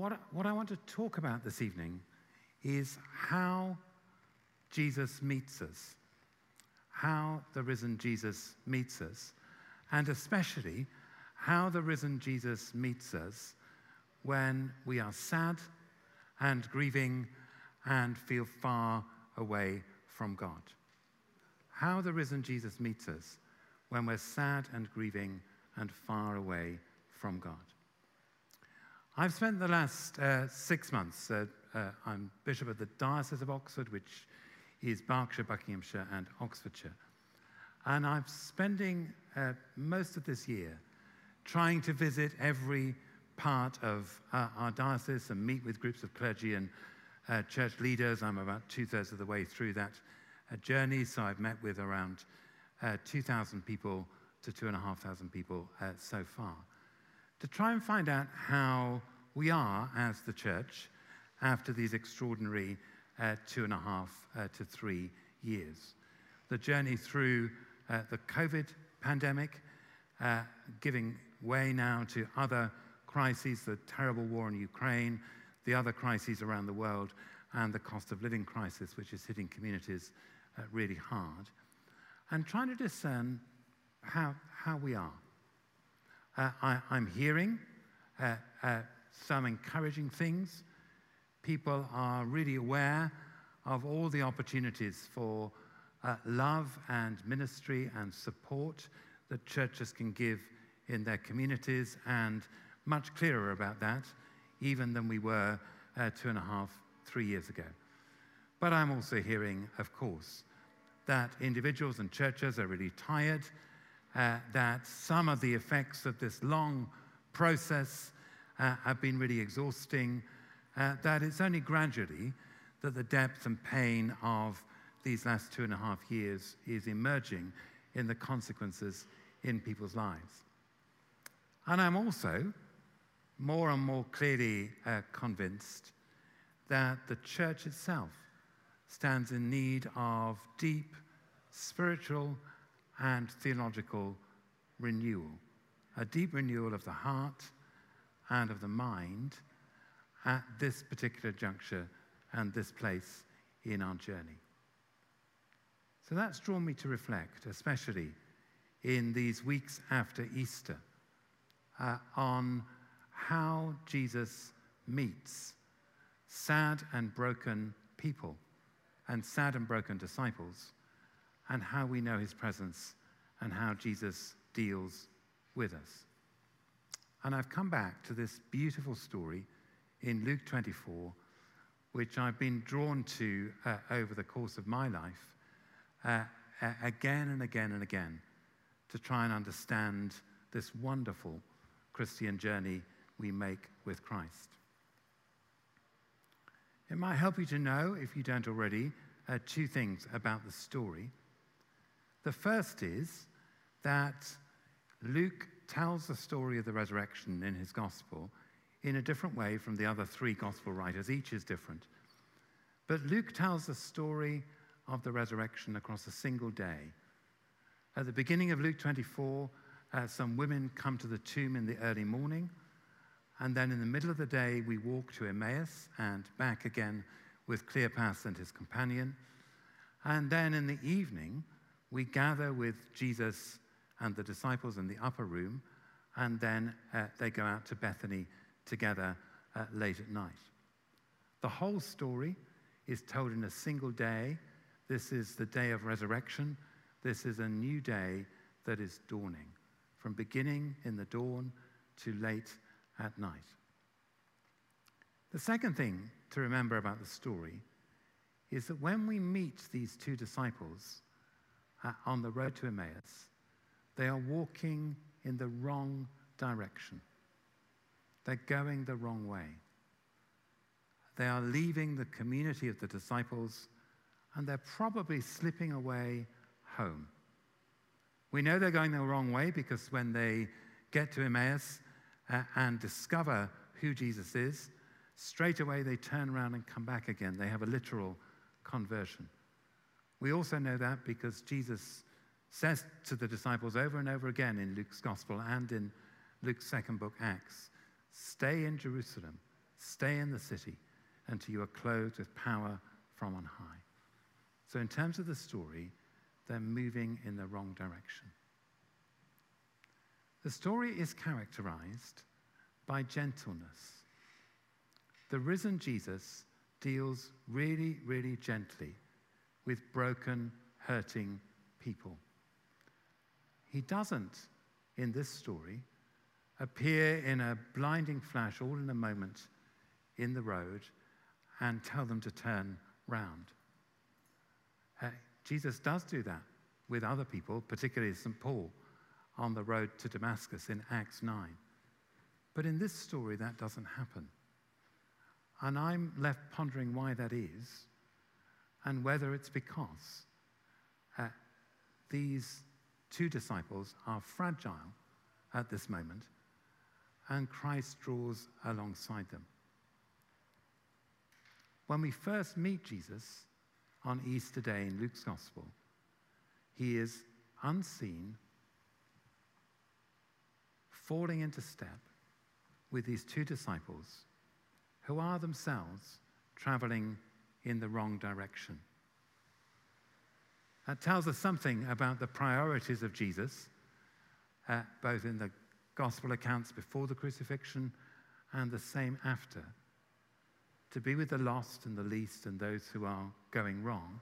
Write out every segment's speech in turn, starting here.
what, what I want to talk about this evening is how Jesus meets us, how the risen Jesus meets us, and especially how the risen Jesus meets us when we are sad and grieving and feel far away from God. How the risen Jesus meets us when we're sad and grieving and far away from God. I've spent the last uh, six months, uh, uh, I'm Bishop of the Diocese of Oxford, which is Berkshire, Buckinghamshire, and Oxfordshire. And I'm spending uh, most of this year trying to visit every part of uh, our diocese and meet with groups of clergy and uh, church leaders. I'm about two thirds of the way through that journey, so I've met with around uh, 2,000 people to 2,500 people so far to try and find out how we are as the church after these extraordinary uh, two and a half to three years. The journey through the COVID pandemic, giving way now to other crises, the terrible war in Ukraine, the other crises around the world, and the cost of living crisis, which is hitting communities uh, really hard, and trying to discern how, how we are. Uh, I, am hearing uh, uh, some encouraging things. People are really aware of all the opportunities for uh, love and ministry and support that churches can give in their communities and much clearer about that even than we were uh, two and a half, three years ago. But I'm also hearing, of course, that individuals and churches are really tired, uh, that some of the effects of this long process uh, have been really exhausting, uh, that it's only gradually that the depth and pain of these last two and a half years is emerging in the consequences in people's lives. And I'm also more and more clearly uh, convinced that the church itself stands in need of deep spiritual and theological renewal, a deep renewal of the heart and of the mind at this particular juncture and this place in our journey. So that's drawn me to reflect, especially in these weeks after Easter, uh, on how Jesus meets sad and broken people and sad and broken disciples, and how we know his presence and how Jesus deals with us. And I've come back to this beautiful story in Luke 24, which I've been drawn to uh, over the course of my life uh, again and again and again to try and understand this wonderful Christian journey we make with Christ. It might help you to know, if you don't already, uh, two things about the story. The first is that Luke tells the story of the resurrection in his gospel in a different way from the other three gospel writers. Each is different. But Luke tells the story of the resurrection across a single day. At the beginning of Luke 24, uh, some women come to the tomb in the early morning. And then in the middle of the day, we walk to Emmaus and back again with Cleopas and his companion. And then in the evening, we gather with Jesus and the disciples in the upper room, and then uh, they go out to Bethany together uh, late at night. The whole story is told in a single day. This is the day of resurrection. This is a new day that is dawning, from beginning in the dawn to late at night. The second thing to remember about the story is that when we meet these two disciples uh, on the road to Emmaus, they are walking in the wrong direction. They're going the wrong way. They are leaving the community of the disciples and they're probably slipping away home. We know they're going the wrong way because when they get to Emmaus, uh, and discover who Jesus is, straight away they turn around and come back again. They have a literal conversion. We also know that because Jesus says to the disciples over and over again in Luke's gospel and in Luke's second book, Acts, stay in Jerusalem, Stay in the city until you are clothed with power from on high. So, in terms of the story, they're moving in the wrong direction. The story is characterized by gentleness. The risen Jesus deals really, really gently with broken, hurting people. He doesn't, in this story, appear in a blinding flash, all in a moment, in the road and tell them to turn round. Uh, Jesus does do that with other people, particularly St. Paul on the road to Damascus in Acts 9. But in this story, that doesn't happen. And I'm left pondering why that is and whether it's because uh, these two disciples are fragile at this moment and Christ draws alongside them. When we first meet Jesus on Easter Day in Luke's Gospel, he is unseen, falling into step with these two disciples who are themselves traveling in the wrong direction. That tells us something about the priorities of Jesus, uh, both in the gospel accounts before the crucifixion and the same after. To be with the lost and the least and those who are going wrong.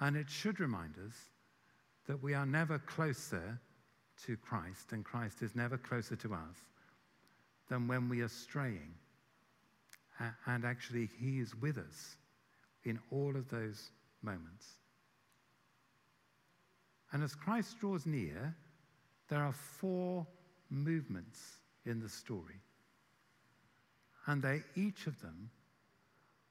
And it should remind us that we are never closer to Christ, and Christ is never closer to us than when we are straying. And actually, He is with us in all of those moments. And as Christ draws near, there are four movements in the story. And they, each of them,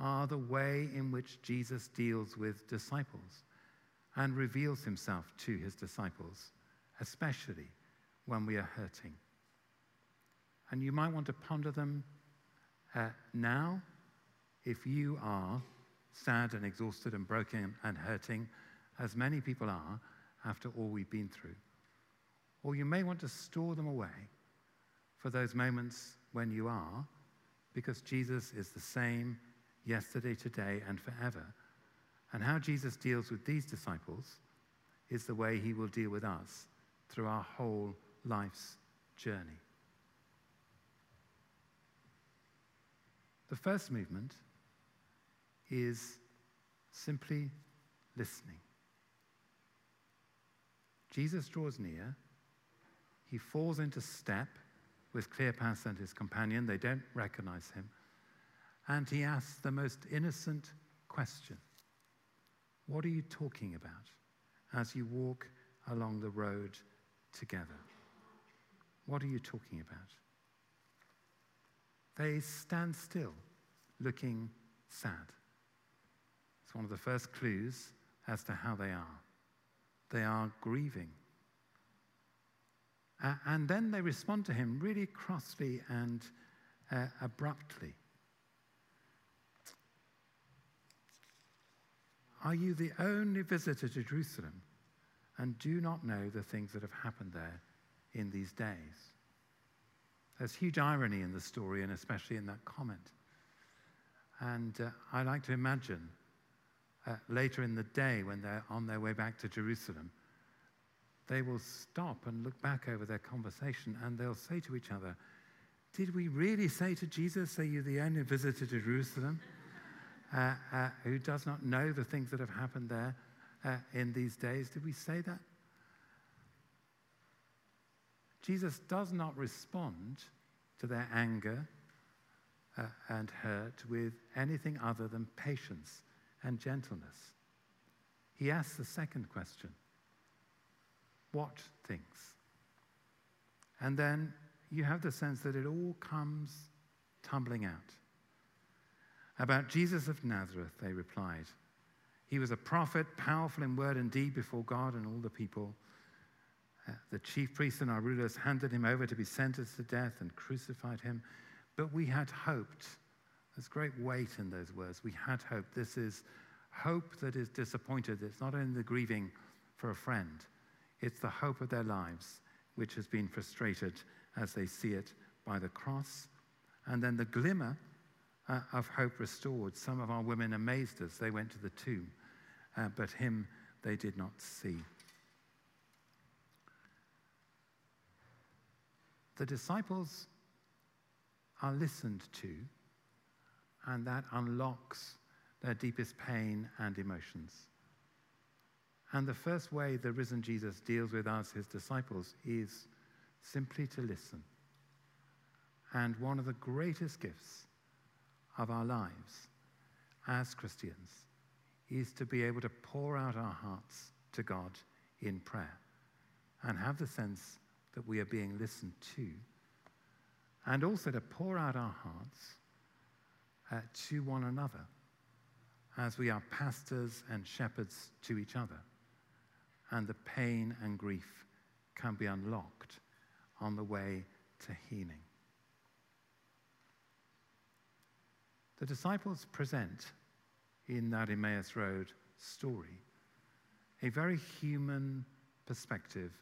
are the way in which Jesus deals with disciples and reveals himself to his disciples, especially when we are hurting. And you might want to ponder them uh, now if you are sad and exhausted and broken and hurting, as many people are after all we've been through. Or you may want to store them away for those moments when you are, because Jesus is the same yesterday, today, and forever. And how Jesus deals with these disciples is the way he will deal with us through our whole life's journey. The first movement is simply listening. Jesus draws near. He falls into step with Cleopas and his companion. They don't recognize him. And he asks the most innocent question What are you talking about as you walk along the road together? What are you talking about? They stand still, looking sad. It's one of the first clues as to how they are. They are grieving. Uh, and then they respond to him really crossly and uh, abruptly. Are you the only visitor to Jerusalem and do not know the things that have happened there in these days? There's huge irony in the story, and especially in that comment. And uh, I like to imagine uh, later in the day when they're on their way back to Jerusalem, they will stop and look back over their conversation and they'll say to each other, Did we really say to Jesus, Are you the only visitor to Jerusalem uh, uh, who does not know the things that have happened there uh, in these days? Did we say that? Jesus does not respond to their anger uh, and hurt with anything other than patience and gentleness. He asks the second question What things? And then you have the sense that it all comes tumbling out. About Jesus of Nazareth, they replied. He was a prophet, powerful in word and deed before God and all the people. Uh, the chief priests and our rulers handed him over to be sentenced to death and crucified him. But we had hoped there's great weight in those words. We had hope. This is hope that is disappointed. It's not only the grieving for a friend, it's the hope of their lives which has been frustrated as they see it by the cross And then the glimmer uh, of hope restored. Some of our women amazed us. They went to the tomb, uh, but him they did not see. The disciples are listened to, and that unlocks their deepest pain and emotions. And the first way the risen Jesus deals with us, his disciples, is simply to listen. And one of the greatest gifts of our lives as Christians is to be able to pour out our hearts to God in prayer and have the sense that we are being listened to, and also to pour out our hearts uh, to one another as we are pastors and shepherds to each other, and the pain and grief can be unlocked on the way to healing. The disciples present in that Emmaus Road story a very human perspective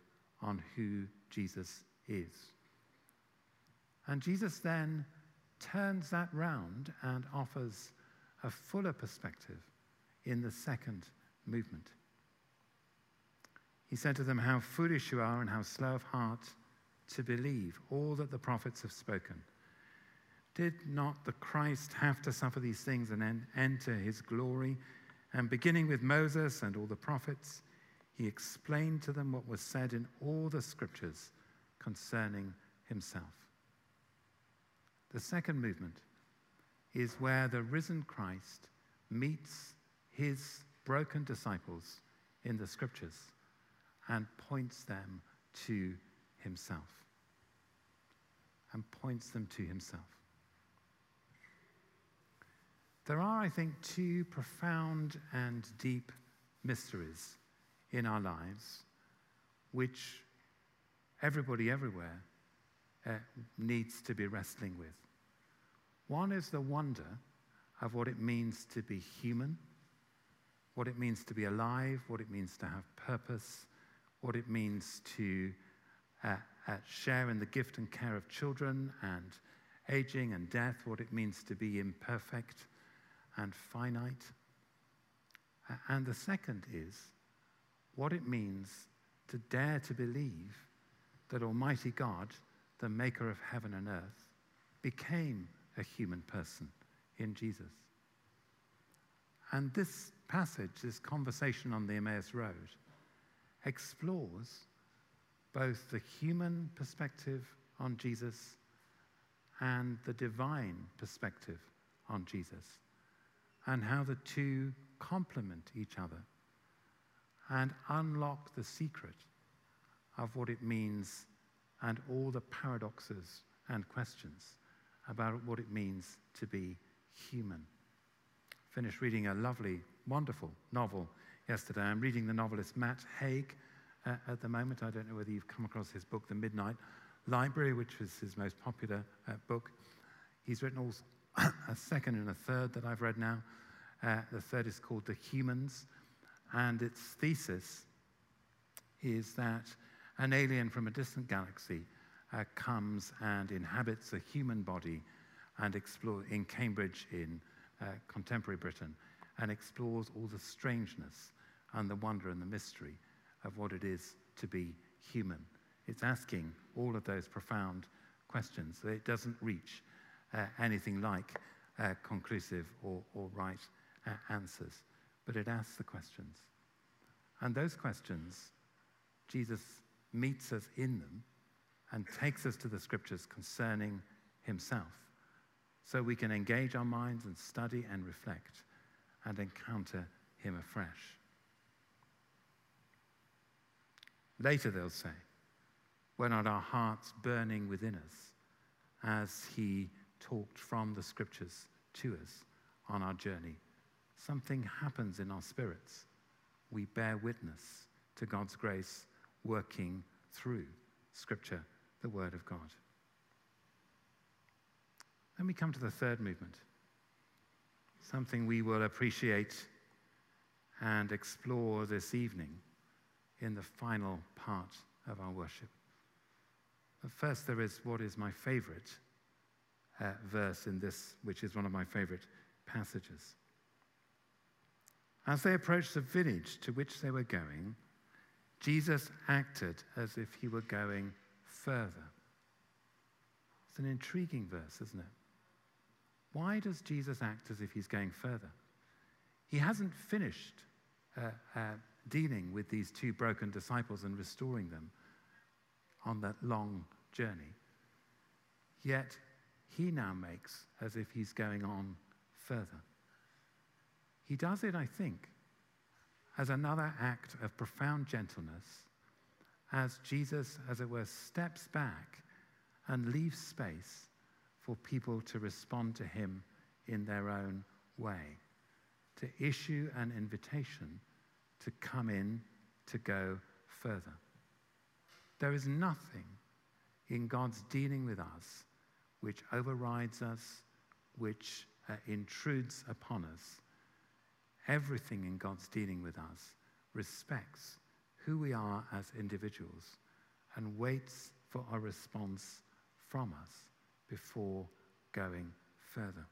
on who Jesus is. And Jesus then turns that round and offers a fuller perspective in the second movement. He said to them, How foolish you are and how slow of heart to believe all that the prophets have spoken. Did not the Christ have to suffer these things and enter his glory? And beginning with Moses and all the prophets, he explained to them what was said in all the scriptures concerning himself. The second movement is where the risen Christ meets his broken disciples in the scriptures and points them to himself. And points them to himself. There are, I think, two profound and deep mysteries in our lives which everybody everywhere uh, needs to be wrestling with. One is the wonder of what it means to be human, what it means to be alive, what it means to have purpose, what it means to uh, uh, share in the gift and care of children and aging and death, what it means to be imperfect and finite. And the second is what it means to dare to believe that Almighty God, the maker of heaven and earth, became a human person in Jesus. And this passage, this conversation on the Emmaus Road, explores both the human perspective on Jesus and the divine perspective on Jesus and how the two complement each other and unlock the secret of what it means and all the paradoxes and questions about what it means to be human. Finished reading a lovely, wonderful novel yesterday. I'm reading the novelist Matt Haig uh, at the moment. I don't know whether you've come across his book, The Midnight Library, which was his most popular uh, book. He's written all a second and a third that I've read now. Uh, the third is called The Humans, and its thesis is that an alien from a distant galaxy uh, comes and inhabits a human body and explore in Cambridge in uh, contemporary Britain and explores all the strangeness and the wonder and the mystery of what it is to be human. It's asking all of those profound questions. It doesn't reach uh, anything like uh, conclusive or, or right uh, answers, but it asks the questions. And those questions, Jesus meets us in them and takes us to the scriptures concerning himself so we can engage our minds and study and reflect and encounter him afresh. Later, they'll say, Were not our hearts burning within us as he talked from the scriptures to us on our journey? Something happens in our spirits. We bear witness to God's grace working through scripture, the word of God. Then we come to the third movement, something we will appreciate and explore this evening in the final part of our worship. But first, there is what is my favorite uh, verse in this, which is one of my favorite passages. As they approached the village to which they were going, Jesus acted as if he were going further. It's an intriguing verse, isn't it? Why does Jesus act as if he's going further? He hasn't finished uh, uh, dealing with these two broken disciples and restoring them on that long journey. Yet he now makes as if he's going on further. He does it, I think, as another act of profound gentleness, as Jesus, as it were, steps back and leaves space for people to respond to him in their own way, to issue an invitation to come in, to go further. There is nothing in God's dealing with us which overrides us, which uh, intrudes upon us. Everything in God's dealing with us respects who we are as individuals and waits for a response from us before going further.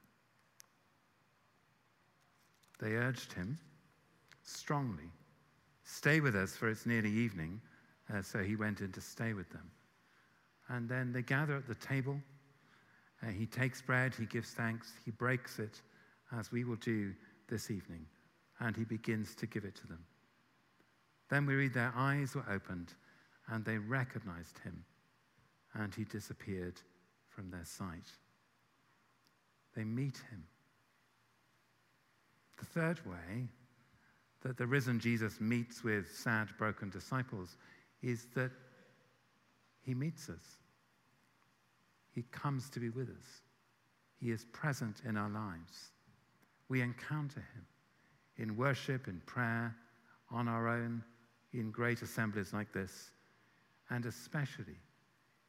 They urged him strongly, Stay with us, for it's nearly evening. Uh, so he went in to stay with them. And then they gather at the table. Uh, he takes bread, he gives thanks, he breaks it, as we will do this evening, and he begins to give it to them. Then we read their eyes were opened, and they recognized him, and he disappeared from their sight. They meet him. The third way that the risen Jesus meets with sad, broken disciples is that he meets us. He comes to be with us. He is present in our lives. We encounter him in worship, in prayer, on our own, in great assemblies like this, and especially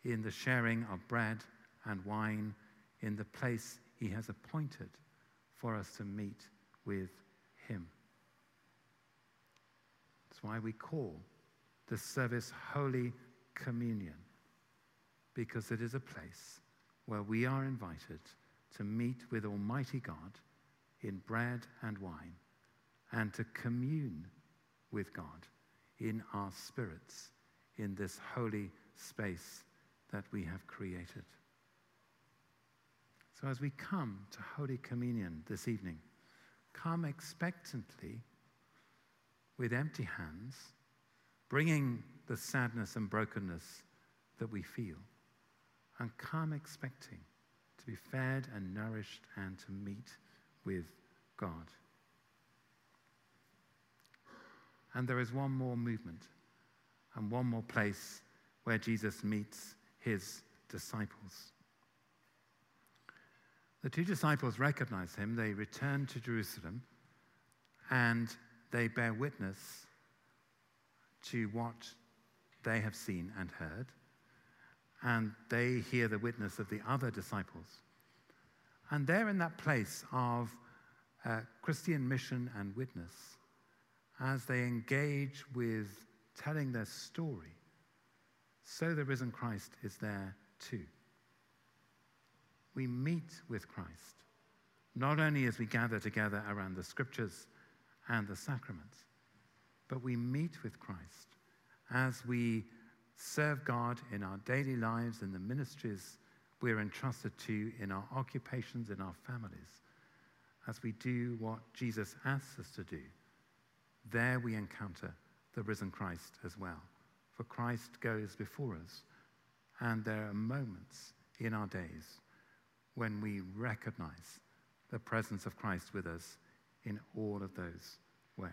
in the sharing of bread and wine in the place he has appointed for us to meet with him. That's why we call the service Holy Communion, because it is a place where we are invited to meet with Almighty God in bread and wine and to commune with God in our spirits in this holy space that we have created. So, as we come to Holy Communion this evening, come expectantly with empty hands, bringing the sadness and brokenness that we feel, and come expecting to be fed and nourished and to meet with God. And there is one more movement and one more place where Jesus meets his disciples. The two disciples recognize him. They return to Jerusalem and they bear witness to what they have seen and heard, and they hear the witness of the other disciples. And they're in that place of uh, Christian mission and witness as they engage with telling their story. So the risen Christ is there too. We meet with Christ, not only as we gather together around the scriptures and the sacraments. But we meet with Christ as we serve God in our daily lives, in the ministries we're entrusted to, in our occupations, in our families, as we do what Jesus asks us to do. There we encounter the risen Christ as well. For Christ goes before us, and there are moments in our days when we recognize the presence of Christ with us in all of those ways.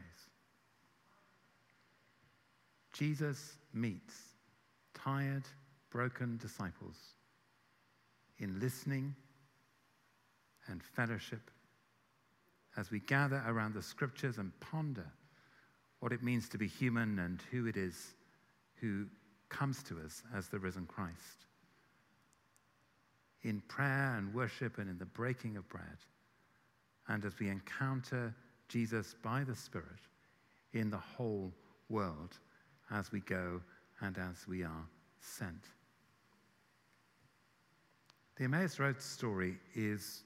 Jesus meets tired, broken disciples in listening and fellowship as we gather around the scriptures and ponder what it means to be human and who it is who comes to us as the risen Christ. In prayer and worship and in the breaking of bread, and as we encounter Jesus by the Spirit in the whole world as we go and as we are sent. The Emmaus Road story is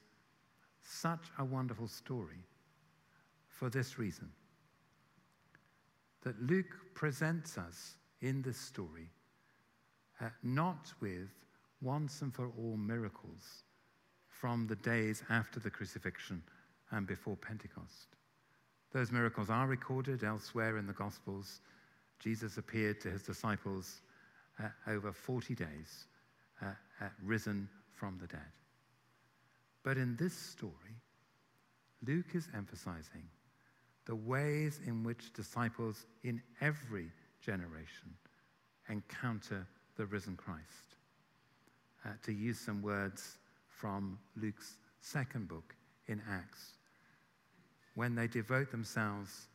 such a wonderful story for this reason that Luke presents us in this story uh, not with once and for all miracles from the days after the crucifixion and before Pentecost. Those miracles are recorded elsewhere in the Gospels. Jesus appeared to his disciples uh, over 40 days, uh, uh, risen from the dead. But in this story, Luke is emphasizing the ways in which disciples in every generation encounter the risen Christ. Uh, to use some words from Luke's second book in Acts, when they devote themselves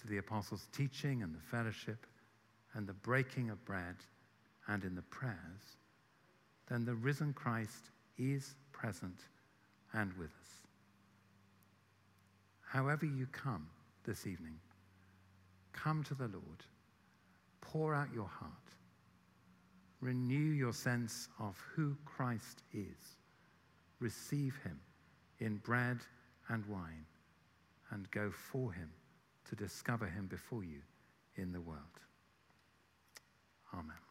to the apostles' teaching and the fellowship and the breaking of bread and in the prayers, then the risen Christ is present and with us. However, you come this evening, come to the Lord, pour out your heart, renew your sense of who Christ is, receive him in bread and wine, and go for him to discover him before you in the world. Amen.